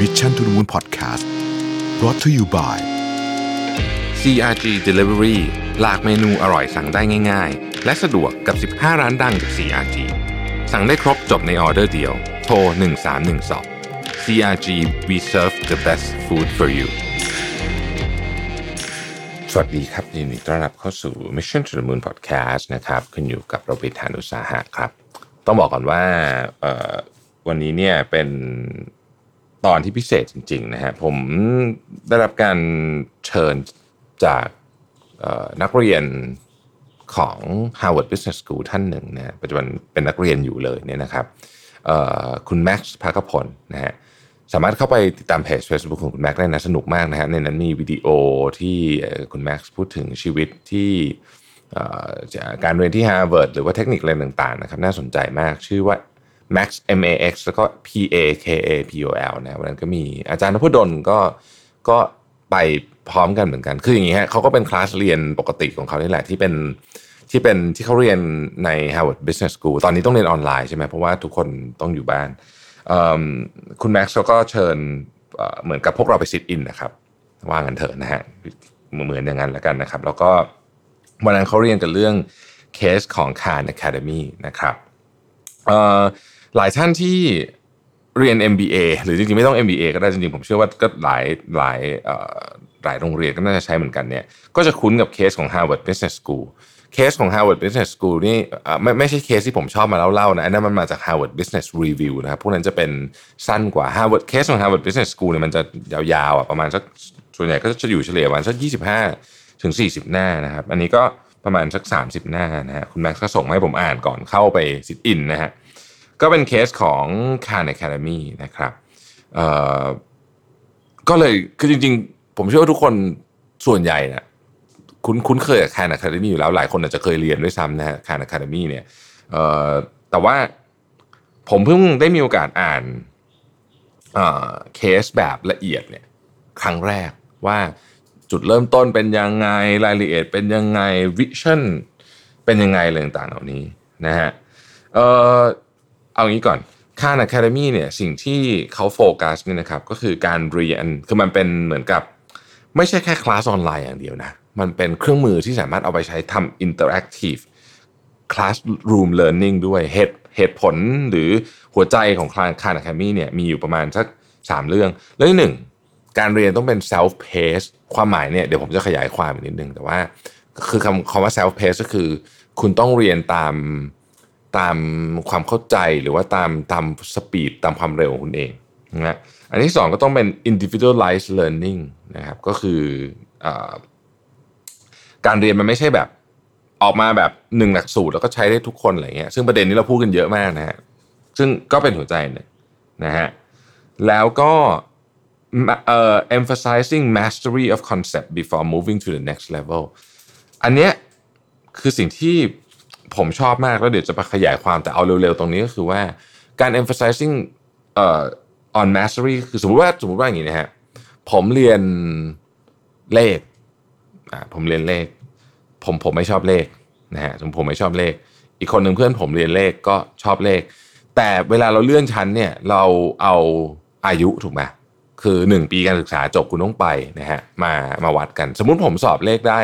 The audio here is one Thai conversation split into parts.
Mission to the Moon Podcast brought to you by CRG Delivery หลากเมนูอร่อยสั่งได้ง่าย ๆ และสะดวกกับ 15 ร้านดังจาก CRG สั่งได้ครบจบในออเดอร์เดียว โทร 1312 CRG we serve the best food for you สวัสดีครับยินดีต้อนรับเข้าสู่ Mission to the Moon Podcast นะครับคุณอยู่กับโรบิทานุสาหะครับ ต้องบอกก่อนว่าเอ่อวันนี้เนี่ยเป็น ตอนที่พิเศษจริง ๆ นะฮะผมได้รับการเชิญจากนักเรียนของ Harvard Business School ท่านหนึ่งนะปัจจุบันเป็นนักเรียนอยู่เลยเนี่ยนะครับคุณแม็กซ์ภาคพลนะฮะสามารถเข้าไปติดตามเพจ Facebook ของคุณแม็กซ์ได้นะสนุกมากนะฮะในนั้นมีวิดีโอที่คุณแม็กซ์พูดถึงชีวิตที่กการเรียนที่ Harvard หรือว่าเทคนิคอะไรต่างๆนะครับน่าสนใจมากชื่อว่า Max M A X แล้วก็ P A K A P O L นะวันนั้นก็มีอาจารย์นพดลก็ก็ไปพร้อมกันเหมือนกัน คืออย่างนี้ฮะเขาก็เป็นคลาสเรียนปกติของเขานี่แหละที่เป็นที่เป็นที่เขาเรียนใน Harvard Business School ตอนนี้ต้องเรียนออนไลน์ใช่ไหมเพราะว่าทุกคนต้องอยู่บ้าน คุณแม็กซ์เขาก็เชิญเหมือนกับพวกเราไปซิทอินนะครับ ว่างันเถอะนะฮะเหมือนอย่างนั้นแล้วกันนะครับ แล้วก็วันนั้นเขาเรียนกันเรื่องเคสของ Khan Academy นะครับ หลายท่านที่เรียน MBA หรือจริงๆไม่ต้อง MBA ก็ได้จริงๆผมเชื่อว่าก็หลายหลายหลายโรงเรียนก็น่าจะใช้เหมือนกันเนี่ยก็จะคุ้นกับเคสของ Harvard Business School เคสของ Harvard Business School นี่ไม่ไม่ใช่เคสที่ผมชอบมาเล่าๆนะอันนั้นมันมาจาก Harvard Business Review นะครับพวกนั้นจะเป็นสั้นกว่า Harvard เคสของ Harvard Business School เนี่ยมันจะยาวๆอะประมาณสักส่วนใหญ่ก็จะอยู่เฉลี่ยประมาณสัก25 ถึง 40 หน้านะครับ อันนี้ก็ประมาณสัก 30 หน้านะฮะคุณแม็กซ์ก็ส่งมาให้ผมอ่านก่อนเข้าไปซิทอินนะฮะ ก็เป็นเคสของ Khan Academy นะครับก็เลยคือจริงๆ ผมเชื่อว่าทุกคนส่วนใหญ่นะคุ้นคุ้นเคยกับ Khan Academy อยู่แล้วหลายคนอาจจะเคยเรียนด้วยซ้ำนะฮะ Khan Academy เนี่ยเอ่อแต่ว่าผมเพิ่งได้มีโอกาสอ่านเคสแบบละเอียดเนี่ยครั้งแรกว่าจุดเริ่มต้นเป็นยังไงรายละเอียดเป็นยังไง vision เป็นยังไงอะไรต่างๆเหล่านี้นะฮะ เอ่อเอางี้ก่อนค่า Academy เนี่ยสิ่งที่เขาโฟกัสเนี่ยนะครับก็คือการเรียนคือมันเป็นเหมือนกับ ไม่ใช่แค่คลาสออนไลน์อย่างเดียวนะ มันเป็นเครื่องมือที่สามารถเอาไปใช้ทำ interactive classroom learning ด้วยเหตุเหตุผลหรือหัวใจของคลาสคาน Academy เนี่ยมีอยู่ประมาณสัก 3 เรื่อง เรื่องที่หนึ่งการเรียนต้องเป็น self pace ความหมายเนี่ยเดี๋ยวผมจะขยายความอีกนิดนึง แต่ว่าคือคำคำว่า self pace ก็คือ คุณต้องเรียนตาม ตามความเข้าใจหรือว่าตามตามสปีดตามความเร็วของคุณเองนะอันที่สองก็ต้องเป็น individualized learning นะครับก็คืออการเรียนมันไม่ใช่แบบออกมาแบบหนึ่งหลักสูตรแล้วก็ใช้ได้ทุกคนอะไรเงี้ยซึ่งประเด็นนี้เราพูดกันเยอะมากนะฮะซึ่งก็เป็นหัวใจหนึ่งนะฮะแล้วก็เอ่อ emphasizing mastery of concept before moving to the next level อันเนี้ยคือสิ่งที่ ผมชอบมากแล้วเดี๋ยวจะไปขยายความแต่เอาเร็วๆตรงนี้ก็คือว่าการ emphasizing เอ่อ on mastery คือสมมติว่าสมมติว่าอย่างนี้นะฮะผมเรียนเลขอ่าผมเรียนเลข ผมผมไม่ชอบเลขนะฮะผมผมไม่ชอบเลข อีกคนหนึ่งเพื่อนผมเรียนเลขก็ชอบเลข แต่เวลาเราเลื่อนชั้นเนี่ยเราเอาอายุถูกไหมคือ 1 ปีการศึกษาจบคุณต้องไปนะฮะมามาวัดกัน สมมุติผมสอบเลขได้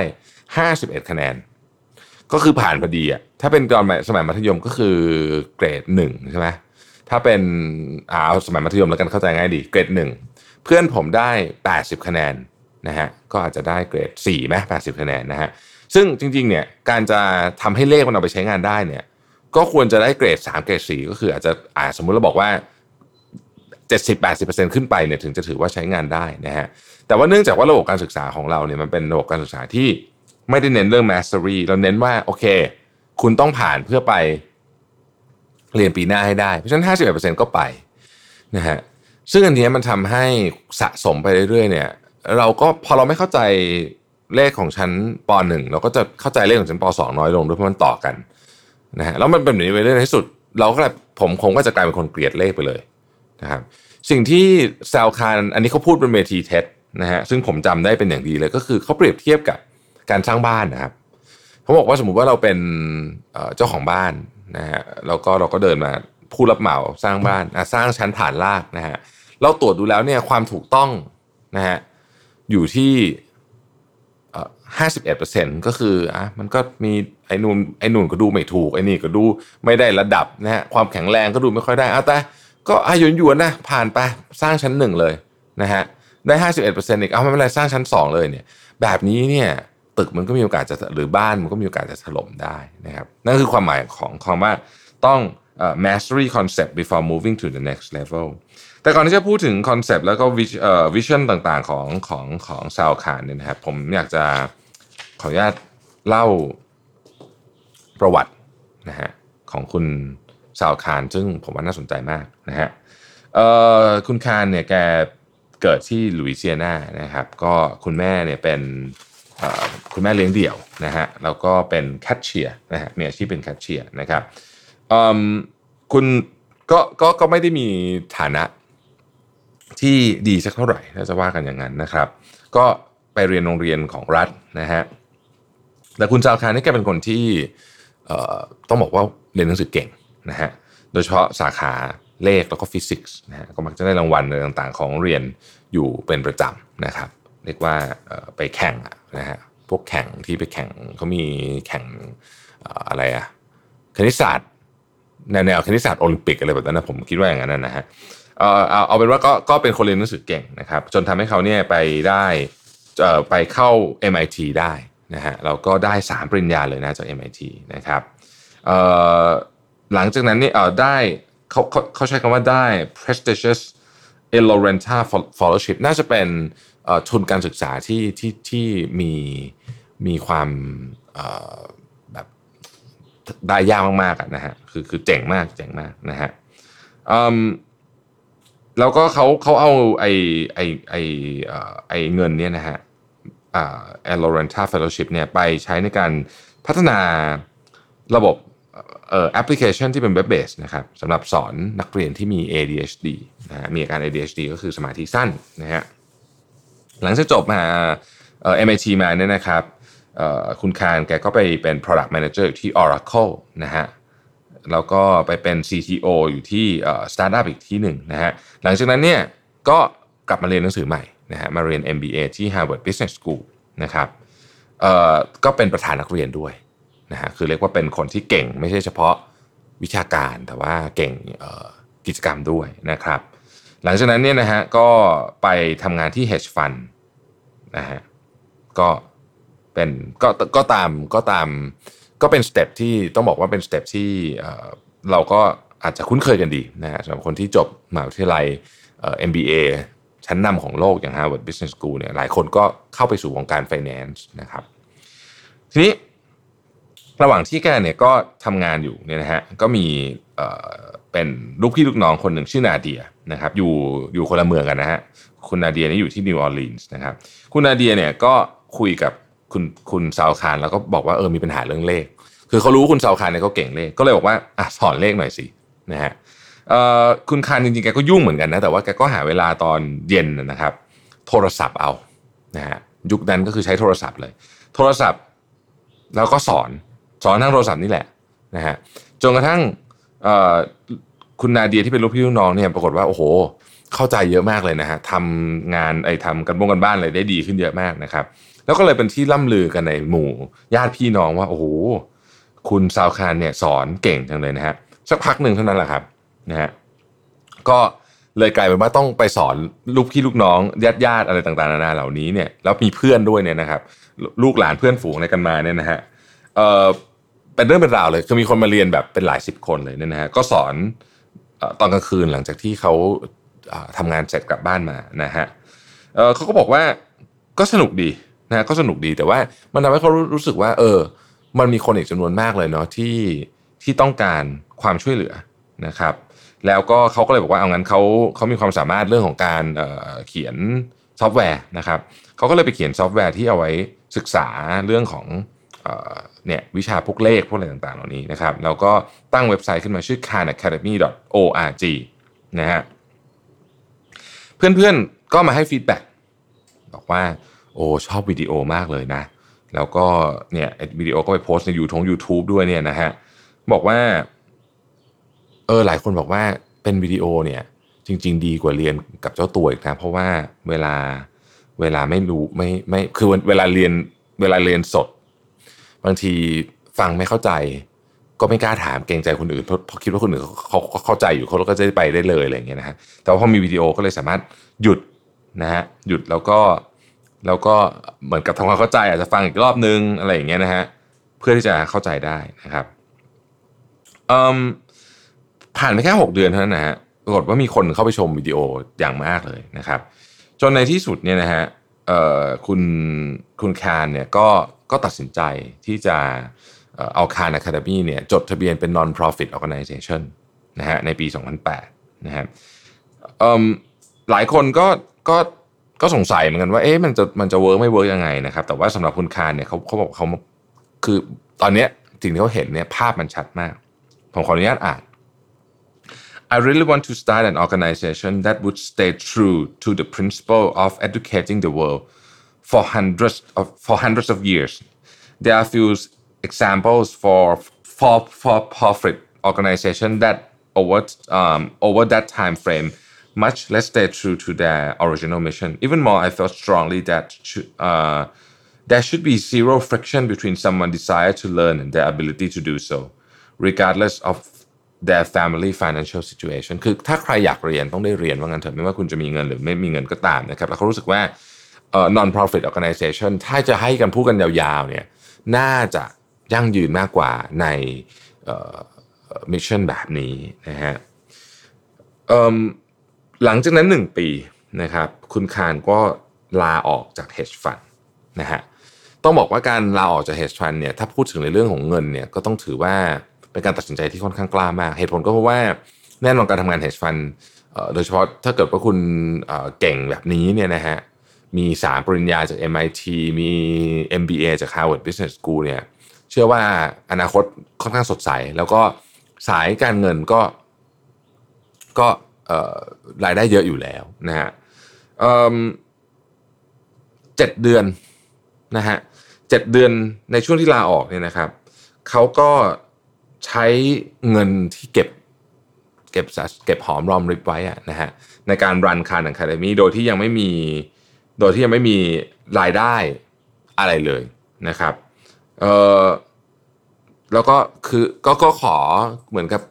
51 คะแนน ก็คือผ่านพอดีอะถ้าเป็นตอนสมัยมัธยมก็คือเกรดหนึ่งใช่ไหมถ้าเป็นอ่าสมัยมัธยมแล้วกันเข้าใจง่ายดีเกรดหนึ่งเพื่อนผมได้ 80 คะแนนนะฮะก็อาจจะได้เกรด4ไหม80คะแนนนะฮะซึ่งจริงๆเนี่ยการจะทำให้เลขมันเอาไปใช้งานได้เนี่ยก็ควรจะได้เกรด 3 เกรด 4 ก็คืออาจจะอ่าสมมุติเราบอกว่า 70-80%ขึ้นไปเนี่ยถึงจะถือว่าใช้งานได้นะฮะแต่ว่าเนื่องจากว่าระบบการศึกษาของเราเนี่ยมันเป็นระบบการศึกษาที่ ไม่ได้เน้นเรื่อง mastery เราเน้นว่าโอเค คุณต้องผ่านเพื่อไปเรียนปีหน้าให้ได้ เพราะฉะนั้น 51%ก็ไปนะฮะซึ่งอันนี้มันทำให้สะสมไปเรื่อยๆเนี่ย เราก็พอเราไม่เข้าใจเลขของชั้นป .1 เราก็จะเข้าใจเลขของชั้นป .2 น้อยลงด้วยเพราะมันต่อกันนะฮะแล้วมันเป็นแบบนี้ไปเรื่อยในที่สุด เราก็แบบผมคงก็จะกลายเป็นคนเกลียดเลขไปเลยนะครับสิ่งที่แซลคานอันนี้เขาพูดบนเวทีเท็ดนะฮะซึ่งผมจำได้เป็นอย่างดีเลยก็คือเขาเปรียบเทียบกับ การสร้างบ้านนะครับเขาบอกว่าสมมุติว่าเราเป็นเจ้าของบ้านนะฮะแล้วก็เราก็เดินมาผู้รับเหมาสร้างบ้านสร้างชั้นฐานรากนะฮะเราตรวจดูแล้วเนี่ยความถูกต้องนะฮะอยู่ที่ห้าสิบเอ็ดเปอร์เซ็นก็คืออะมันก็มีไอ้นูนไอ้นูนก็ดูไม่ถูกไอ้นี่ก็ดูไม่ได้ระดับนะฮะความแข็งแรงก็ดูไม่ค่อยได้เอาแต่ก็อายุนยวนนะผ่านไปสร้างชั้นหนึ่งเลยนะฮะได้ห้าสิบเอ็ดเปอร์เซ็นต์อีกเอาไม่เป็นไรสร้างชั้นสองเลยเนี่ย แบบนี้เนี่ย ตึกมันก็มีโอกาสจะหรือบ้านมันก็มีโอกาสจะถล่มได้นะครับนั่นคือความหมายของคำว่าต้อง uh, mastery concept before moving to the next level แต่ก่อนที่จะพูดถึง concept แล้วก็ vision ต่างๆของของของ Sal Khan เนี่ยนะครับผมอยากจะขออนุญาตเล่าประวัตินะฮะของคุณ Sal Khan ซึ่งผมว่าน่าสนใจมากนะฮะคุณคานเนี่ยแกเกิดที่ลุยเซียนานะครับก็คุณแม่เนี่ยเป็น คุณแม่เลี้ยงเดี่ยวนะฮะแล้วก็เป็นแคชเชียร์นะฮะมีอาชีพเป็นแคชเชียร์นะครับคุณก็ก็ก็ไม่ได้มีฐานะที่ดีสักเท่าไหร่ถ้าจะว่ากันอย่างนั้นนะครับ ก็ไปเรียนโรงเรียนของรัฐนะฮะแต่คุณจาวคานนี่แกเป็นคนที่ต้องบอกว่าเรียนหนังสือเก่งนะฮะโดยเฉพาะสาขาเลขแล้วก็ฟิสิกส์นะฮะก็มักจะได้รางวัลอะไรต่างๆ ของเรียนอยู่เป็นประจำนะครับ เรียกว่าไปแข่งนะฮะพวกแข่งที่ไปแข่งเขามีแข่งอะไรอะคณิตศาสตร์แนวแนวคณิตศาสตร์โอลิมปิกอะไรแบบนั้นนะผมคิดว่าอย่างนั้นนะฮะเอาเอาเป็นว่าก็ก็เป็นคนเรียนหนังสือเก่งนะครับ จนทำให้เขาเนี่ยไปได้ไปเข้า MIT ได้นะฮะเราก็ได้ 3 ปริญญาเลยนะจาก MIT นะครับหลังจากนั้นนี่เออได้เขาเขาเขาใช้คำว่าได้ prestigious e l o r e n t a fellowship น่าจะเป็น ทุนการศึกษาที่ที่ที่มีมีความแบบได้ยากมากๆนะฮะคือคือเจ๋งมากเจ๋งมากนะฮะแล้วก็เขาเขาเอาไอไอไอไอเงินเนี่ยนะฮะอ่า Eloranta Fellowship เนี่ยไปใช้ในการพัฒนาระบบเอ่อแอปพลิเคชันที่เป็น web-based นะครับสำหรับสอนนักเรียนที่มี ADHD นะฮะมีอาการ ADHD ก็คือสมาธิสั้นนะฮะ หลังจากจบมาเอ่อ MIT มาเนี่ยนะครับเอ่อคุณคารแกก็ไปเป็น product manager อยู่ที่ Oracle นะฮะแล้วก็ไปเป็น CTO อยู่ที่สตาร์ทอัพอีกที่หนึ่งนะฮะหลังจากนั้นเนี่ยก็กลับมาเรียนหนังสือใหม่นะฮะมาเรียน MBA ที่ Harvard Business School นะครับเอ่อก็เป็นประธานนักเรียนด้วยนะฮะคือเรียกว่าเป็นคนที่เก่งไม่ใช่เฉพาะวิชาการแต่ว่าเก่งกิจกรรมด้วยนะครับ หลังจากนั้นเนี่ยนะฮะก็ไปทำงานที่ hedge fund นะฮะก็เป็นก็ก็ตามก็ตามก็เป็น step ที่ต้องบอกว่าเป็น step ที่เราก็อาจจะคุ้นเคยกันดีนะฮะสำหรับคนที่จบมหาวิทยาลัย MBA ชั้นนำของโลกอย่าง Harvard Business School เนี่ยหลายคนก็เข้าไปสู่วงการ finance นะครับ ทีนี้ ระหว่างที่แกเนี่ยก็ทำงานอยู่เนี่ยนะฮะก็มีเป็นลูกพี่ลูกน้องคนหนึ่งชื่อนาเดียนะครับอยู่อยู่คนละเมืองกันนะฮะคุณนาเดียนี่อยู่ที่นิวออร์ลีนส์นะครับคุณนาเดียเนี่ยก็คุยกับคุณคุณซาวคารแล้วก็บอกว่าเออมีปัญหาเรื่องเลข คือเขารู้คุณซาวคารเนี่ยเขาเก่งเลขก็เลยบอกว่าอะสอนเลขหน่อยสินะฮะคุณคารจริงๆแกก็ยุ่งเหมือนกันนะแต่ว่าแกก็หาเวลาตอนเย็นนะครับ โทรศัพท์เอานะฮะยุคนั้นก็คือใช้โทรศัพท์เลย โทรศัพท์แล้วก็สอน สอนทางโทรศัพท์นี่แหละนะฮะจนกระทั่งคุณนาเดียที่เป็นลูกพี่ลูกน้องเนี่ยปรากฏว่าโอ้โห เข้าใจเยอะมากเลยนะฮะทำงานไอ้ทำกันบ้งกันบ้านอะไรได้ดีขึ้นเยอะมากนะครับ แล้วก็เลยเป็นที่ล่ำลือกันในหมู่ญาติพี่น้องว่าโอ้โหคุณซาวคานเนี่ยสอนเก่งจังเลยนะฮะสักพักหนึ่งเท่านั้นแหละครับนะฮะก็เลยกลายเป็นว่าต้องไปสอนลูกพี่ลูกน้องญาติญาติอะไรต่างๆนานาเหล่านี้เนี่ยแล้วมีเพื่อนด้วยเนี่ยนะครับ ลูกหลานเพื่อนฝูงอะไรกันมาเนี่ยนะฮะเอ่อ เป็นเรื่องเป็นราวเลยคือมีคนมาเรียนแบบเป็นหลายสิบคนเลยเนี่ยนะฮะก็สอนตอนกลางคืนหลังจากที่เขาทำงานเสร็จกลับบ้านมานะฮะเขาก็บอกว่าก็สนุกดีนะก็สนุกดีแต่ว่ามันทำให้เขารู้สึกว่า เออ มันมีคนอีกจำนวนมากเลยเนาะที่ที่ต้องการความช่วยเหลือนะครับ แล้วก็เขาก็เลยบอกว่าเอางั้นเขาเขามีความสามารถเรื่องของการเขียนซอฟต์แวร์นะครับเขาก็เลยไปเขียนซอฟต์แวร์ที่เอาไว้ศึกษาเรื่องของ เนี่ยวิชาพวกเลขพวกอะไรต่างๆ เหล่านี้นะครับแล้วก็ตั้งเว็บไซต์ขึ้นมาชื่อ khanacademy.org นะฮะเพื่อนๆก็มาให้ feedback บอกว่าโอ้ชอบวิดีโอมากเลยนะ แล้วก็เนี่ยวิดีโอก็ไปโพสต์ในยูทง YouTube ด้วยเนี่ยนะฮะบอกว่าเออหลายคนบอกว่าเป็นวิดีโอเนี่ยจริง ๆ ดีกว่าเรียนกับเจ้าตัวอีกนะ เพราะว่าเวลาเวลาไม่รู้ไม่ไม่คือเวลาเรียนเวลาเรียนสด บางทีฟังไม่เข้าใจ ก็ไม่กล้าถามเกรงใจคนอื่นเพราะพราคิดว่าคนอื่นเขาเข้าใจอยู่เขาก็จะไปได้เลยอะไรอย่างเงี้ยนะฮะแต่ว่าพอมีวิดีโอก็เลยสามารถหยุดนะฮะหยุดแล้วก็แล้วก็เหมือนกับทำความเข้าใจอาจจะฟังอีกรอบนึงอะไรอย่างเงี้ยนะฮะเพื่อที่จะเข้าใจได้นะครับผ่านไปแค่หกเดือนเท่านั้นนะฮะปรากฏว่ามีคนเข้าไปชมวิดีโออย่างมากเลยนะครับ จนในที่สุดเนี่ยนะฮะ คุณคุณคานเนี่ยก็ก็ตัดสินใจที่จะเอา Khan Academy เนี่ยจดทะเบียนเป็น non-profit organization นะฮะในปี 2008นะฮะหลายคนก็ก็ก็สงสัยเหมือนกันว่าเอ๊ะมันจะมันจะ work ไม่ work ยังไงนะครับแต่ว่าสำหรับคุณคานเนี่ยเขาเขาบอกเขาคือตอนเนี้ยสิ่งที่เขาเห็นเนี่ยภาพมันชัดมาก ผมขออนุญาตอ่าน I really want to start an organization that would stay true to the principle of educating the world for hundreds of for hundreds of years. There are few examples for for for profit organization that over um, over that time frame much less stay true to their original mission. Even more, I felt strongly that uh, there should be zero friction between someone's desire to learn and their ability to do so, regardless of their family financial situation คือถ้าใครอยากเรียนต้องได้เรียนว่างั้นเถอะไม่ว่าคุณจะมีเงินหรือไม่มีเงินก็ตามนะครับ แล้วเขารู้สึกว่าเอ่อ non profit organization ถ้าจะให้กันพูดกันยาวๆเนี่ยน่าจะยั่งยืนมากกว่าใน mission แบบนี้นะฮะหลังจากนั้นหนึ่งปีนะครับคุณคานก็ลาออกจาก hedge fund นะฮะต้องบอกว่าการลาออกจาก hedge fund เนี่ยถ้าพูดถึงในเรื่องของเงินเนี่ยก็ต้องถือว่า เป็นการตัดสินใจที่ค่อนข้างกล้ามาก เหตุผลก็เพราะว่าแน่นอนการทำงาน hedge fund โดยเฉพาะถ้าเกิดว่าคุณเก่งแบบนี้เนี่ยนะฮะมีสามปริญญาจาก MIT มี MBA จาก Harvard Business School เนี่ยเชื่อว่าอนาคตค่อนข้างสดใส แล้วก็สายการเงินก็ก็รายได้เยอะอยู่แล้วนะฮะเจ็ดเดือนนะฮะเจ็ดเดือนในช่วงที่ลาออกเนี่ยนะครับเขาก็ ใช้เงินที่เก็บเก็บเก็บหอมรอมริบไว้อะนะฮะในการรันคานอะคาเดมีโดยที่ยังไม่มีโดยที่ยังไม่มีรายได้อะไรเลยนะครับเออแล้วก็คือก็ก็ขอเหมือนกับ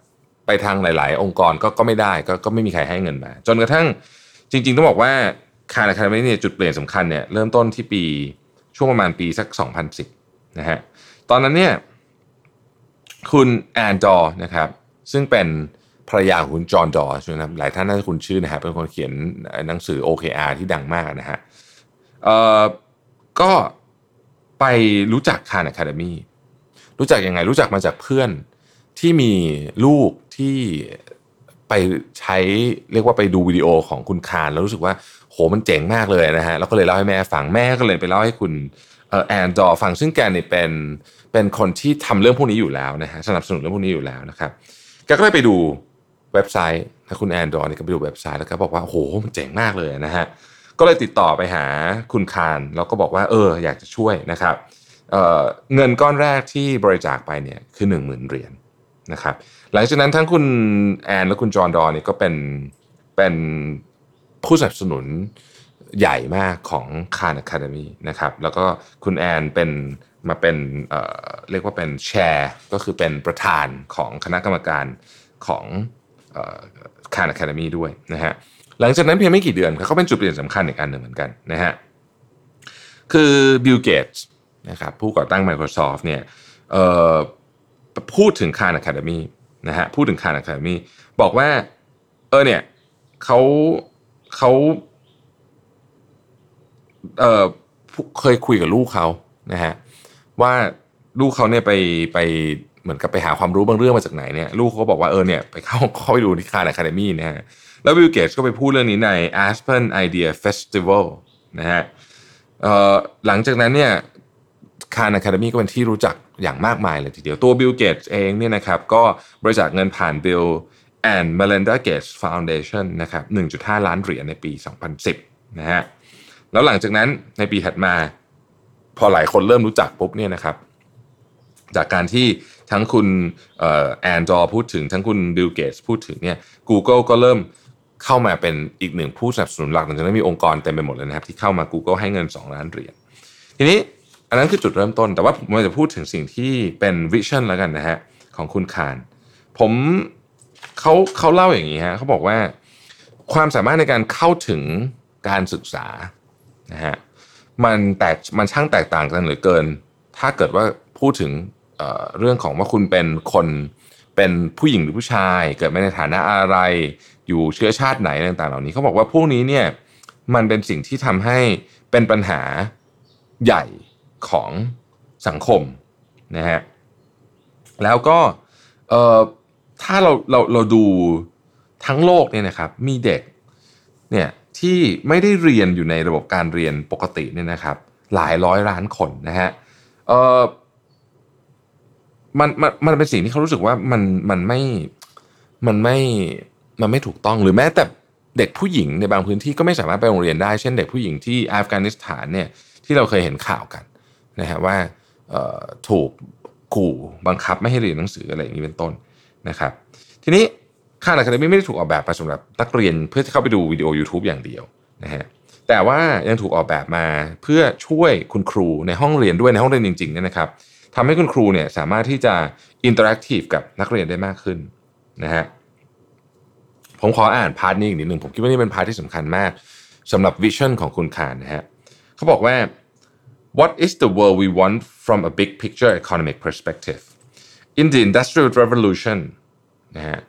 ไปทางหลาย ๆ องค์กรก็ก็ไม่ได้ก็ก็ไม่มีใครให้เงินมา จนกระทั่งจริง ๆ ต้องบอกว่า Khan Academy เนี่ยจุดเปลี่ยนสำคัญเนี่ยเริ่มต้นที่ปีช่วงประมาณปีสัก 2010นะฮะตอนนั้นเนี่ย คุณแอนดอร์นะครับ ซึ่งเป็นภรรยาของคุณจอห์นดอร์ใช่ไหมครับหลายท่านน่าจะคุ้นชื่อนะฮะเป็นคนเขียนหนังสือ OKR ที่ดังมากนะฮะเอ่อก็ไปรู้จัก Khan Academy รู้จักยังไงรู้จักมาจากเพื่อนที่มีลูกที่ไปใช้เรียกว่าไปดูวิดีโอของคุณคานแล้วรู้สึกว่าโหมันเจ๋งมากเลยนะฮะแล้วก็เลยเล่าให้แม่ฟังแม่ก็เลยไปเล่าให้คุณ แอนดอร์ฟังซึ่งแกเนี่ยเป็นเป็นคนที่ทำเรื่องพวกนี้อยู่แล้วนะฮะสนับสนุนเรื่องพวกนี้อยู่แล้วนะครับแกก็เลยไปดูเว็บไซต์นะคุณแอนดอร์นี่ก็ไปดูเว็บไซต์แล้วก็บอกว่าโอ้โหมันเจ๋งมากเลยนะฮะก็เลยติดต่อไปหาคุณคารแล้วก็บอกว่าเอออยากจะช่วยนะครับเเงินก้อนแรกที่บริจาคไปเนี่ยคือ 1 0,000 เหรียญนะครับหลังจากนั้นทั้งคุณแอนและคุณจอห์นดอนี่ก็เป็นเป็นผู้สนับสนุน ใหญ่มากของคานอะคาเดมีนะครับแล้วก็คุณแอนเป็นมาเป็นเเรียกว่าเป็นแชร์ก็คือเป็นประธานของคณะกรรมการของKhan Academy ด้วยนะฮะหลังจากนั้นเพียงไม่กี่เดือนเขาเป็นจุดเปลี่ยนสำคัญอีกอันหนึ่งเหมือนกันนะฮะคือบิลเกตส์นะครับผู้ก่อตั้ง Microsoft เนี่ยพูดถึง Khan Academy นะฮะพูดถึง Khan Academy บอกว่าเออเนี่ยเขาเขา เออเคยคุยกับลูกเขานะฮะว่าลูกเขาเนี่ยไปไปเหมือนกับไปหาความรู้บางเรื่องมาจากไหนเนี่ยลูกเขาบอกว่าเออเนี่ยไปเข้าเข้าไปดูที่ Khan Academy นะฮะแล้วบิลเกตส์ก็ไปพูดเรื่องนี้ใน Aspen Ideas Festival นะฮะหลังจากนั้นเนี่ย Khan Academy ก็เป็นที่รู้จักอย่างมากมายเลยทีเดียวตัวบิลเกตส์เองเนี่ยนะครับก็บริจาคเงินผ่าน Bill and Melinda Gates Foundation นะครับ1.5 ล้านเหรียญในปี 2010 นะฮะ แล้วหลังจากนั้นในปีถัดมา พอหลายคนเริ่มรู้จักปุ๊บเนี่ยนะครับ จากการที่ทั้งคุณแอนดอร์พูดถึงทั้งคุณบิลเกตส์พูดถึงเนี่ย Google ก็เริ่มเข้ามาเป็นอีกหนึ่งผู้สนับสนุนหลักหลังจากนั้นมีองค์กรเต็มไปหมดเลยนะครับ ที่เข้ามา Google ให้เงิน 2 ล้านเหรียญทีนี้อันนั้นคือจุดเริ่มต้น แต่ว่าผมจะพูดถึงสิ่งที่เป็น vision แล้วกันนะฮะของคุณคานผมเขาเขาเล่าอย่างนี้ฮะเขาบอกว่า ความสามารถในการเข้าถึงการศึกษา นะฮะมันแตกมันช่างแตกต่างกันเหลือเกิน ถ้าเกิดว่าพูดถึงเเรื่องของว่าคุณเป็นคนเป็นผู้หญิงหรือผู้ชาย เกิดมาในฐานะอะไร อยู่เชื้อชาติไหนต่างๆ เหล่านี้เขาบอกว่าพวกนี้เนี่ยมันเป็นสิ่งที่ทำให้เป็นปัญหาใหญ่ของสังคมนะฮะแล้วก็ถ้าเราเราเราดูทั้งโลกเนี่ยนะครับมีเด็กเนี่ย ที่ไม่ได้เรียนอยู่ในระบบการเรียนปกติเนี่ยนะครับ หลายร้อยล้านคนนะฮะเออมันมันมันเป็นสิ่งที่เขารู้สึกว่ามันมันไม่มันไม่มันไม่ถูกต้องหรือแม้แต่เด็กผู้หญิงในบางพื้นที่ก็ไม่สามารถไปโรงเรียนได้ เช่นเด็กผู้หญิงที่อัฟกานิสถานเนี่ยที่เราเคยเห็นข่าวกันนะฮะว่าถูกขู่บังคับไม่ให้เรียนหนังสืออะไรอย่างนี้เป็นต้นนะครับ ทีนี้ Khan Academy ไม่ได้ถูกออกแบบมาสำหรับนักเรียนเพื่อที่เข้าไปดูวิดีโอ YouTube อย่างเดียวนะฮะแต่ว่ายังถูกออกแบบมาเพื่อช่วยคุณครูในห้องเรียนด้วยในห้องเรียนจริงๆเนี่ยนะครับทำให้คุณครูเนี่ยสามารถที่จะ interactive กับนักเรียนได้มากขึ้นนะฮะผมขออ่าน part นี้อีกนิดหนึ่งผมคิดว่านี่เป็น part ที่สำคัญมากสำหรับ vision ของคุณคานนะฮะเขาบอกว่า what is the world we want from a big picture economic perspective in the industrial revolution นะฮะ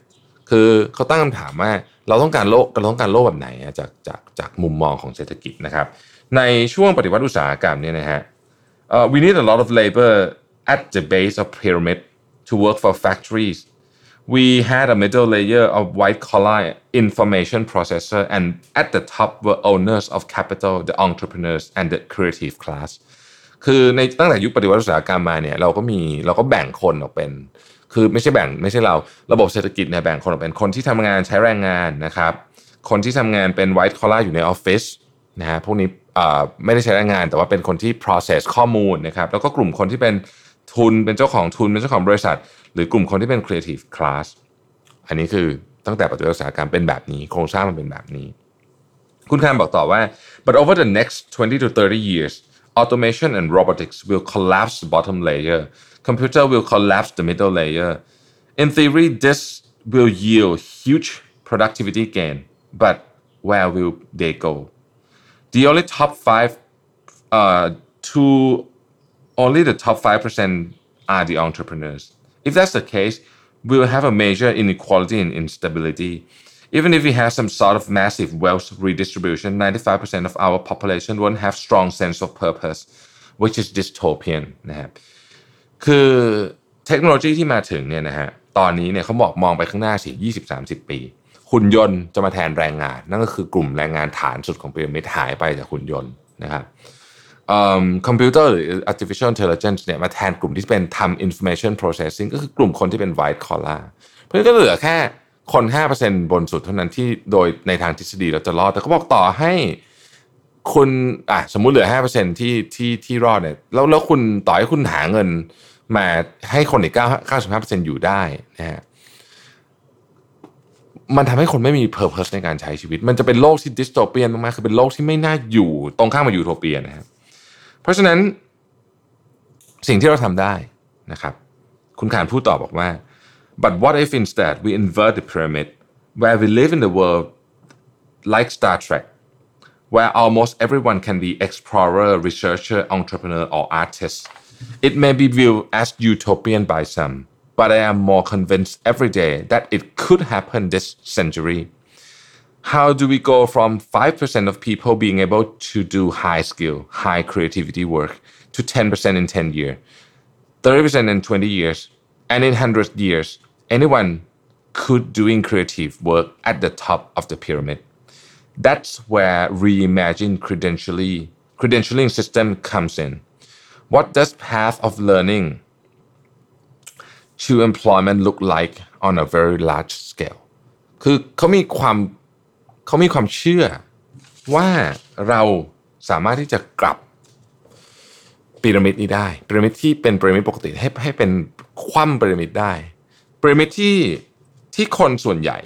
คือเขาตั้งคำถามว่าเราต้องการโลกเราต้องการโลกแบบไหนจากจากจากมุมมองของเศรษฐกิจนะครับ ในช่วงปฏิวัติอุตสาหกรรมเนี่ยนะฮะ uh, we need a lot of labor at the base of pyramid to work for factories we had a middle layer of white collar information processor and at the top were owners of capital the entrepreneurs and the creative class คือในตั้งแต่ยุคปฏิวัติอุตสาหกรรมมาเนี่ยเราก็มีเราก็แบ่งคนออกเป็น คือไม่ใช่แบ่งไม่ใช่เราระบบเศรษฐกิจเนี่ยแบ่งคนออกเป็นคนที่ทำงานใช้แรงงานนะครับคนที่ทำงานเป็น white collar อยู่ในออฟฟิศนะฮะพวกนี้ไม่ได้ใช้แรงงาน แต่ว่าเป็นคนที่ process ข้อมูลนะครับแล้วก็กลุ่มคนที่เป็นทุนเป็นเจ้าของทุนเป็นเจ้าของบริษัท หรือกลุ่มคนที่เป็น creative class อันนี้คือตั้งแต่ปฏิวัติอุตสาหกรรมเป็นแบบนี้โครงสร้างมันเป็นแบบนี้ คุณคานบอกต่อว่า but over the next 20 to 30 years automation and robotics will collapse the bottom layer computer will collapse the middle layer. In theory, this will yield huge productivity gain, but where will they go? The only top five, uh, to only the top five percent are the entrepreneurs. If that's the case, we will have a major inequality and instability. Even if we have some sort of massive wealth redistribution, 95% of our population won't have strong sense of purpose, which is dystopian นะครับ คือเทคโนโลยีที่มาถึงเนี่ยนะฮะตอนนี้เนี่ยเขาบอกมองไปข้างหน้าสิยี่สิบสามสิบปีหุ่นยนต์จะมาแทนแรงงาน นั่นก็คือกลุ่มแรงงานฐานสุดของพีระมิดหายไปจากหุ่นยนต์นะครับคอมพิวเตอร์หรือ artificial intelligence เนี่ยมาแทนกลุ่มที่เป็นทำ information processing ก็คือกลุ่มคนที่เป็น white collar เพราะฉะนั้นก็เหลือแค่คน 5%บนสุดเท่านั้นที่โดยในทางทฤษฎีเราจะรอด แต่เขาบอกต่อให้คุณอะสมมุติเหลือ 5%ที่ที่ที่รอดเนี่ยแล้วแล้วคุณต่อให้คุณหาเงิน มาให้คนอีก9 95%อยู่ได้นะฮะมันทำให้คนไม่มี purpose ในการใช้ชีวิต มันจะเป็นโลกที่ dystopian มากๆ คือเป็นโลกที่ไม่น่าอยู่ตรงข้ามกับยูโทเปียนะครับ เพราะฉะนั้นสิ่งที่เราทำได้นะครับ คุณขานพูดต่อบอกว่า but what if instead we invert the pyramid where we live in the world like Star Trek where almost everyone can be explorer researcher entrepreneur or artist It may be viewed as utopian by some, but I am more convinced every day that it could happen this century. How do we go from 5% of people being able to do high skill, high creativity work to 10% in 10 years, 30% in 20 years, and in 100 years, anyone could doing creative work at the top of the pyramid. That's where reimagined credentialing, credentialing system comes in. What does path of learning to employment look like on a very large scale คือเขามีความเขามีความเชื่อว่าเราสามารถที่จะกลับพีระมิดนี้ได้พีระมิดที่เป็นพีระมิดปกติให้ให้เป็นคว่ำพีระมิดได้พีระมิดที่ที่คนส่วนใหญ่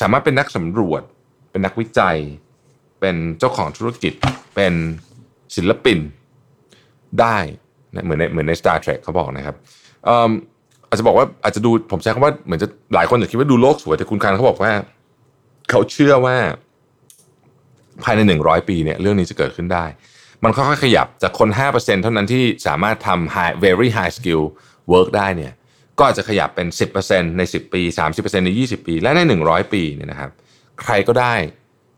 สามารถเป็นนักสำรวจ เป็นนักวิจัย เป็นเจ้าของธุรกิจ เป็นศิลปินได้นะเหมือนในเหมือนใน Star Trek เขาบอกนะครับอาจจะบอกว่าอาจจะดูผมใช้คำว่าเหมือนจะหลายคนจะคิดว่าดูโลกสวยแต่คุณคานเขาบอกว่า เขาเชื่อว่า ภายในหนึ่งร้อยปีเนี่ยเรื่องนี้จะเกิดขึ้นได้ มันค่อยๆขยับจากคน 5%เท่านั้นที่สามารถทำ high very high skill work ได้เนี่ยก็จะขยับเป็น 10%ใน 10 ปี 30%ใน 20 ปี และใน 100 ปีเนี่ยนะครับ ใครก็ได้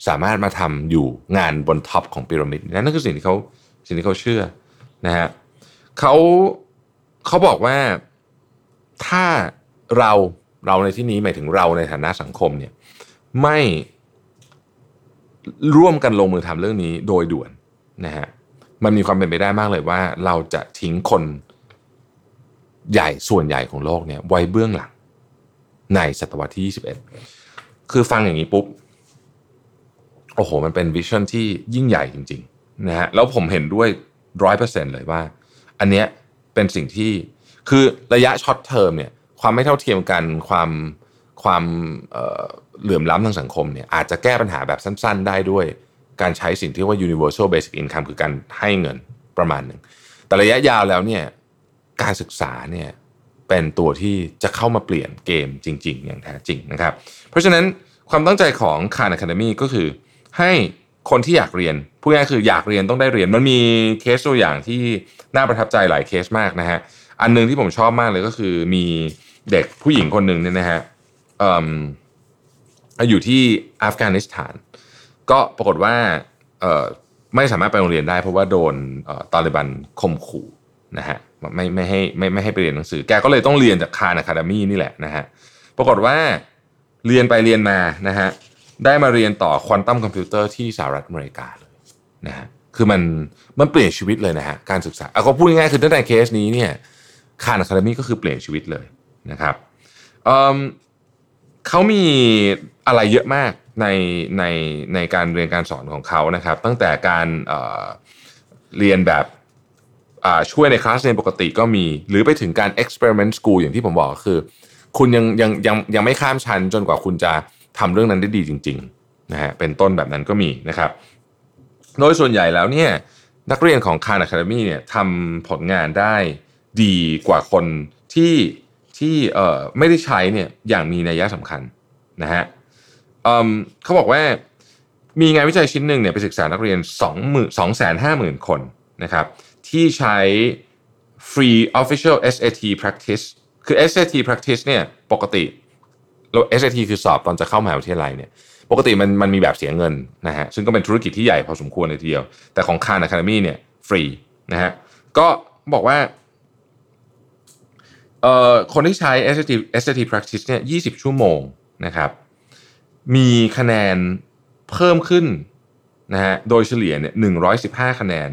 สามารถมาทำอยู่งานบน top ของพีระมิดนั่นคือสิ่งที่เขาสิ่งที่เขาเชื่อนะฮะเขาเขาบอกว่าถ้าเราเราในที่นี้หมายถึงเราในฐานะสังคมเนี่ยไม่ร่วมกันลงมือทำเรื่องนี้โดยด่วนนะฮะมันมีความเป็นไปได้มากเลยว่า เราจะทิ้งคนใหญ่ส่วนใหญ่ของโลกเนี่ยไว้เบื้องหลังในศตวรรษที่ 21 คือฟังอย่างนี้ปุ๊บ โอ้โห มันเป็น vision ที่ยิ่งใหญ่จริงๆนะฮะแล้วผมเห็นด้วยร้อยเปอร์เซ็นเลยว่า อันเนี้ยเป็นสิ่งที่คือระยะ short term เนี่ยความไม่เท่าเทียมกันความความเหลื่อมล้ำทางสังคมเนี่ยอาจจะแก้ปัญหาแบบสั้น ๆ ได้ด้วยการใช้สิ่งที่ว่า universal basic income คือการให้เงินประมาณหนึ่ง แต่ระยะยาวแล้วเนี่ยการศึกษาเนี่ย เป็นตัวที่จะเข้ามาเปลี่ยนเกมจริง ๆ อย่างแท้จริงนะครับ เพราะฉะนั้นความตั้งใจของ Khan Academy ก็คือ ให้คนที่อยากเรียนพูดง่ายๆคืออยากเรียนต้องได้เรียนมันมีเคสตัวอย่างที่น่าประทับใจหลายเคสมากนะฮะอันหนึงที่ผมชอบมากเลยก็คือมีเด็กผู้หญิงคนหนึ่งเนี่ยนะฮะอยู่ที่อัฟกานิสถาน ก็ปรากฏว่าไม่สามารถไปโรงเรียนได้ เพราะว่าโดนตาลิบันข่มขู่นะฮะ ไม่ไม่ให้ไม่ไม่ให้ไปเรียนหนังสือ แกก็เลยต้องเรียนจากคานอะคาเดมี่นี่แหละนะฮะปรากฏว่าเรียนไปเรียนมานะฮะได้มาเรียนต่อควอนตัมคอมพิวเตอร์ที่สหรัฐอเมริกาเลยนะฮะคือมันมันเปลี่ยนชีวิตเลยนะฮะการศึกษาเอาก็พูดง่ายๆคือตั้งแต่เคสนี้เนี่ย Khan Academy ก็คือเปลี่ยนชีวิตเลยนะครับเขามีอะไรเยอะมากในในในการเรียนการสอนของเขานะครับ ตั้งแต่การเรียนแบบ ช่วยในคลาสเรียนปกติก็มี หรือไปถึงการ experiment school อย่างที่ผมบอกคือ คุณยังยังยังยังไม่ข้ามชั้นจนกว่าคุณจะทำเรื่องนั้นได้ดีจริงๆนะฮะเป็นต้นแบบนั้นก็มีนะครับ โดยส่วนใหญ่แล้วเนี่ยนักเรียนของ Khan Academy เนี่ยทำผลงานได้ดีกว่าคนที่ที่เอ่อไม่ได้ใช้เนี่ยอย่างมีนัยสำคัญนะฮะเอิ่มเขาบอกว่ามีงานวิจัยชิ้นหนึ่งเนี่ยไปศึกษานักเรียน2 2 5 0 0 0 0 คนนะครับ ที่ใช้ free official SAT practice คือ SAT practice เนี่ยปกติเรา SAT คือสอบตอนจะเข้ามหาวิทยาลัยเนี่ยปกติมันมันมีแบบเสียเงินนะฮะซึ่งก็เป็นธุรกิจที่ใหญ่พอสมควรเลยทีเดียว แต่ของ Khan Academy เนี่ยฟรีนะฮะก็บอกว่าเอ่อคนที่ใช้ SAT SAT practice เนี่ย20 ชั่วโมงนะครับมีคะแนนเพิ่มขึ้นนะฮะโดยเฉลี่ยเนี่ย115 คะแนน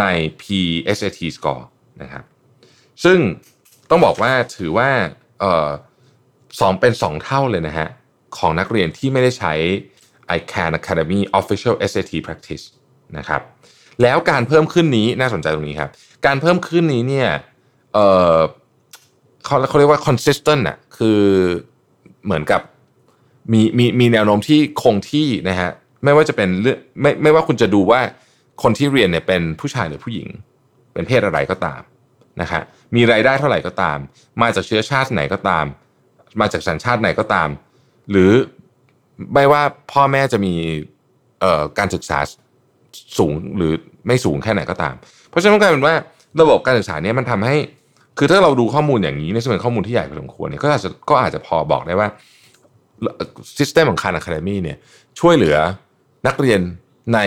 ใน PSAT score นะครับ ซึ่งต้องบอกว่าถือว่าออสองเป็น 2 เท่าเลยนะฮะ ของนักเรียนที่ไม่ได้ใช้ ICANN Academy Official SAT Practice นะครับ แล้วการเพิ่มขึ้นนี้น่าสนใจตรงนี้ครับ การเพิ่มขึ้นนี้เนี่ยเเขาเขาเรียกว่า consistent อะคือเหมือนกับมีมีมีแนวโน้มที่คงที่นะฮะ ไม่ว่าจะเป็นเรื่องไม่ไม่ว่าคุณจะดูว่า คนที่เรียนเนี่ยเป็นผู้ชายหรือผู้หญิง เป็นเพศอะไรก็ตามนะฮะมีรายได้เท่าไหร่ก็ตาม มาจากเชื้อชาติไหนก็ตาม มาจากสัญชาติไหนก็ตาม หรือไม่ว่าพ่อแม่จะมีการศึกษาสูงหรือไม่สูงแค่ไหนก็ตาม เพราะฉะนั้นกลายเป็นว่าระบบการศึกษาเนี้ยมันทำให้ คือถ้าเราดูข้อมูลอย่างนี้ในส่วนเป็นข้อมูลที่ใหญ่พอสมควรเนี่ยก็อาจจะก็อาจจะพอบอกได้ว่าsystem ของ Khan Academy เนี่ยช่วยเหลือนักเรียนใน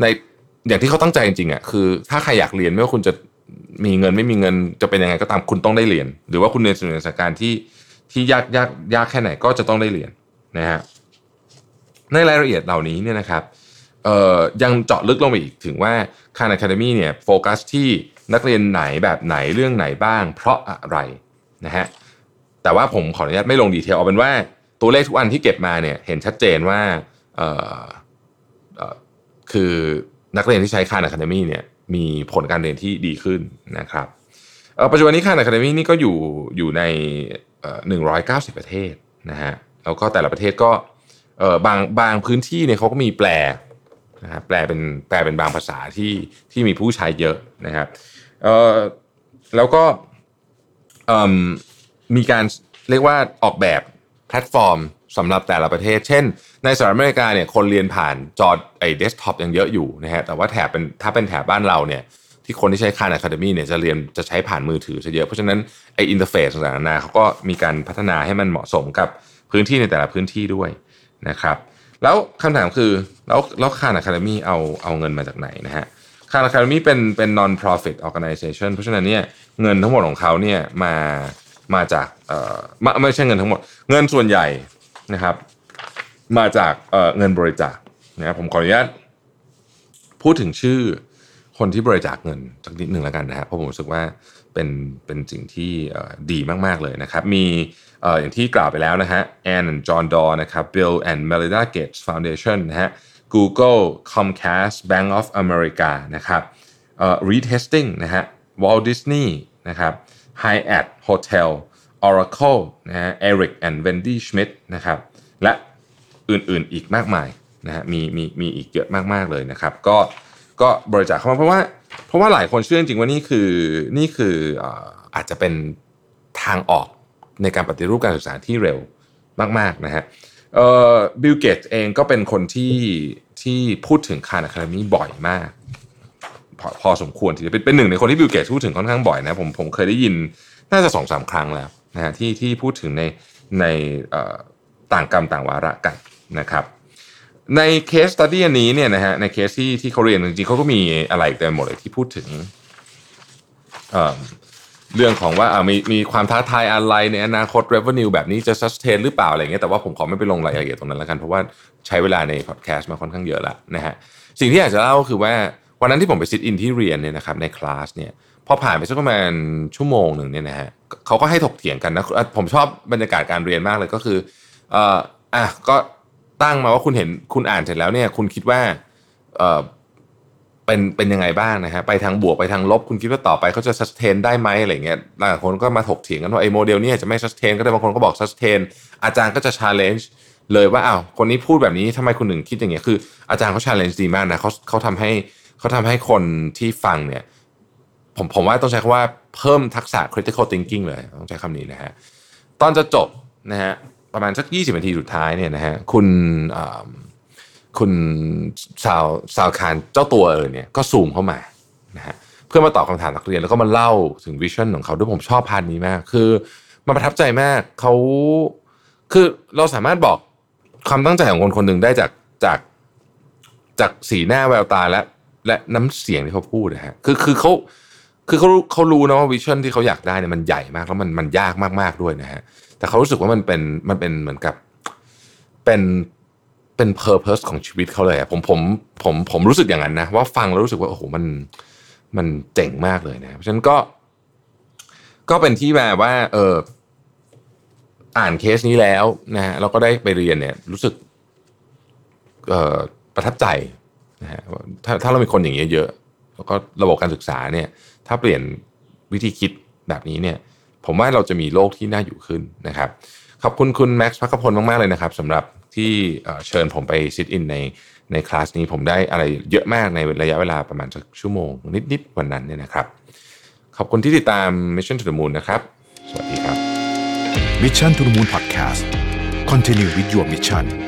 ใน อย่างที่เขาตั้งใจจริงๆอะคือถ้าใครอยากเรียนไม่ว่าคุณจะมีเงินไม่มีเงินจะเป็นยังไงก็ตามคุณต้องได้เรียน หรือว่าคุณเรียนในสถานการณ์ที่ที่ยากยากยากแค่ไหนก็จะต้องได้เรียนนะฮะในรายละเอียดเหล่านี้เนี่ยนะครับเอ่อยังเจาะลึกลงไปอีกถึงว่า Khan Academy เนี่ยโฟกัสที่นักเรียนไหนแบบไหนเรื่องไหนบ้าง เพราะอะไรนะฮะแต่ว่าผมขออนุญาตไม่ลง detail เอาเป็นว่าตัวเลขทุกอันที่เก็บมาเนี่ยเห็นชัดเจนว่าเอ่อออคือ นักเรียนที่ใช้ Khan Academy เนี่ยมีผลการเรียนที่ดีขึ้นนะครับปัจจุบันนี้ Khan Academy นี่ก็อยู่อยู่ในหนึ่งร้อยเก้าสิบประเทศนะฮะแล้วก็แต่ละประเทศก็บางบางพื้นที่เนี่ยเขาก็มีแปลนะครับแปลเป็นแปลเป็นบางภาษาที่ที่มีผู้ใช้เยอะนะครับแล้วก็มีการเรียกว่าออกแบบแพลตฟอร์ม สำหรับแต่ละประเทศ เช่น ในสหรัฐอเมริกาเนี่ยคนเรียนผ่านจอไอ้เดสก์ท็อปยังเยอะอยู่นะฮะแต่ว่าแถบเป็นถ้าเป็นแถบบ้านเราเนี่ยที่คนที่ใช้ Khan Academy เนี่ยจะเรียนจะใช้ผ่านมือถือซะเยอะ เพราะฉะนั้นไอ้ interface ต่างๆนานาเขาก็มีการพัฒนาให้มันเหมาะสมกับพื้นที่ในแต่ละพื้นที่ด้วยนะครับแล้วคำถามคือแล้วแล้ว Khan Academy เอาเอาเงินมาจากไหนนะฮะ Khan Academy เป็นเป็น non profit organization เพราะฉะนั้นเนี่ยเงินทั้งหมดของเขาเนี่ยมามาจากเอ่อไม่ไม่ใช่เงินทั้งหมด เงินส่วนใหญ่ นะครับ มาจากเเงินบริจาคนะครับผมขออนุญาตพูดถึงชื่อคนที่บริจาคเงินสักนิดหนึ่งแล้วกันนะฮะเพราะผมรู้สึกว่าเป็นเป็นสิ่งที่ดีมาก ๆ เลยนะครับ มีอย่างที่กล่าวไปแล้วนะฮะ Ann and John Doerr นะครับ Bill and Melinda Gates Foundation นะฮะ Google Comcast Bank of America นะครับเอ่อ Reed Hastings นะฮะ Walt Disney นะครับ Hyatt Hotel Oracle นะฮะ Eric and Wendy Schmidt นะครับและอื่นๆอีกมากมายนะฮะมีมีมีอีกเยอะมากๆเลยนะครับ ก็ก็บริจาคเข้ามาเพราะว่าเพราะว่าหลายคนเชื่อจริงๆว่านี่คือนี่คืออาจจะเป็นทางออกในการปฏิรูปการศึกษาที่เร็วมากๆนะฮะเอ่อ Bill Gates เองก็เป็นคนที่ที่พูดถึง Khan Academy บ่อยมาก พอพอสมควรที่จะเป็นเป็นหนึ่งในคนที่ Bill Gates พูดถึงค่อนข้างบ่อยนะผมผมเคยได้ยินน่าจะสองสามครั้งแล้ว นะฮะที่ที่พูดถึงในในต่างกรรมต่างวาระกันนะครับใน case study อันนี้เนี่ยนะฮะในเคสที่ที่เขาเรียนจริงๆเขาก็มีอะไรเต็มหมดเลยที่พูดถึงเเรื่องของว่ามีมีความท้าทายอะไรในอนาคต revenue แบบนี้จะ sustain หรือเปล่าอะไรเงี้ยแต่ว่าผมขอไม่ไปลงรายละเอียดตรงนั้นแล้วกัน เพราะว่าใช้เวลาในพอดแคสต์มาค่อนข้างเยอะแล้วนะฮะสิ่งที่อยากจะเล่าก็คือว่าวันนั้นที่ผมไปซิทอินที่เรียนเนี่ยนะครับในคลาสเนี่ยพอผ่านไปสักประมาณชั่วโมงหนึ่งเนี่ยนะฮะ เขาก็ให้ถกเถียงกันนะผมชอบบรรยากาศการเรียนมากเลยก็คือเอ่ออะก็ตั้งมาว่าคุณเห็นคุณอ่านเสร็จแล้วเนี่ย คุณคิดว่าเอ่อเป็นเป็นยังไงบ้างนะฮะไปทางบวกไปทางลบคุณคิดว่าต่อไปเขาจะ sustain ได้ไหมอะไรเงี้ยหลายคนก็มาถกเถียงกันว่าไอ้โมเดลนี้จะไม่ sustain ก็ได้บางคนก็บอก sustain อาจารย์ก็จะ challenge เลยว่าอ้าวคนนี้พูดแบบนี้ทำไมคุณหนึ่งคิดอย่างเงี้ยคืออาจารย์เขา challenge ดีมากนะเขาเขาทำให้เขาทำให้คนที่ฟังเนี่ย ผมผมว่าต้องใช้คำว่าเพิ่มทักษะ critical thinking เลย ต้องใช้คำนี้นะฮะตอนจะจบนะฮะประมาณสัก 20 นาทีสุดท้ายเนี่ยนะฮะคุณคุณ Sal Sal Khan เจ้าตัวเออเนี่ยก็ซูมเข้ามานะฮะเพื่อมาตอบคำถามนักเรียนแล้วก็มาเล่าถึง vision ของเขาด้วยผมชอบ part นี้มาก คือมันประทับใจมากเขาคือเราสามารถบอกความตั้งใจของคนคนหนึ่งได้จากจากจากสีหน้าแววตาและและน้ำเสียงที่เขาพูดนะฮะคือคือเขา คือเขาเขารู้นะว่า vision ที่เขาอยากได้เนี่ยมันใหญ่มากแล้วมันมันยากมากๆด้วยนะฮะแต่เขารู้สึกว่ามันเป็นมันเป็นเหมือนกับเป็นเป็นเพอร์เพสของชีวิตเขาเลยอะผมผมผมผมรู้สึกอย่างนั้นนะว่าฟังแล้วรู้สึกว่าโอ้โหมันมันเจ๋งมากเลยนะเพราะฉะนั้นก็ ก็เป็นที่มาว่า เอออ่านเคสนี้แล้วนะฮะเราก็ได้ไปเรียนเนี่ย รู้สึก เอ่อประทับใจนะฮะถ้าถ้าเรามีคนอย่างเงี้ยเยอะแล้วก็ระบบการศึกษาเนี่ย ถ้าเปลี่ยนวิธีคิดแบบนี้เนี่ย ผมว่าเราจะมีโลกที่น่าอยู่ขึ้นนะครับ ขอบคุณคุณแม็กซ์พักพลมาก ๆ เลยนะครับสำหรับที่เชิญผมไปซิทอินในในคลาสนี้ผมได้อะไรเยอะมากในระยะเวลาประมาณสักชั่วโมง นิด ๆ วันนั้นเนี่ยนะครับ ขอบคุณที่ติดตาม Mission to the Moon นะครับ สวัสดีครับ Mission to the Moon Podcast Continue with your mission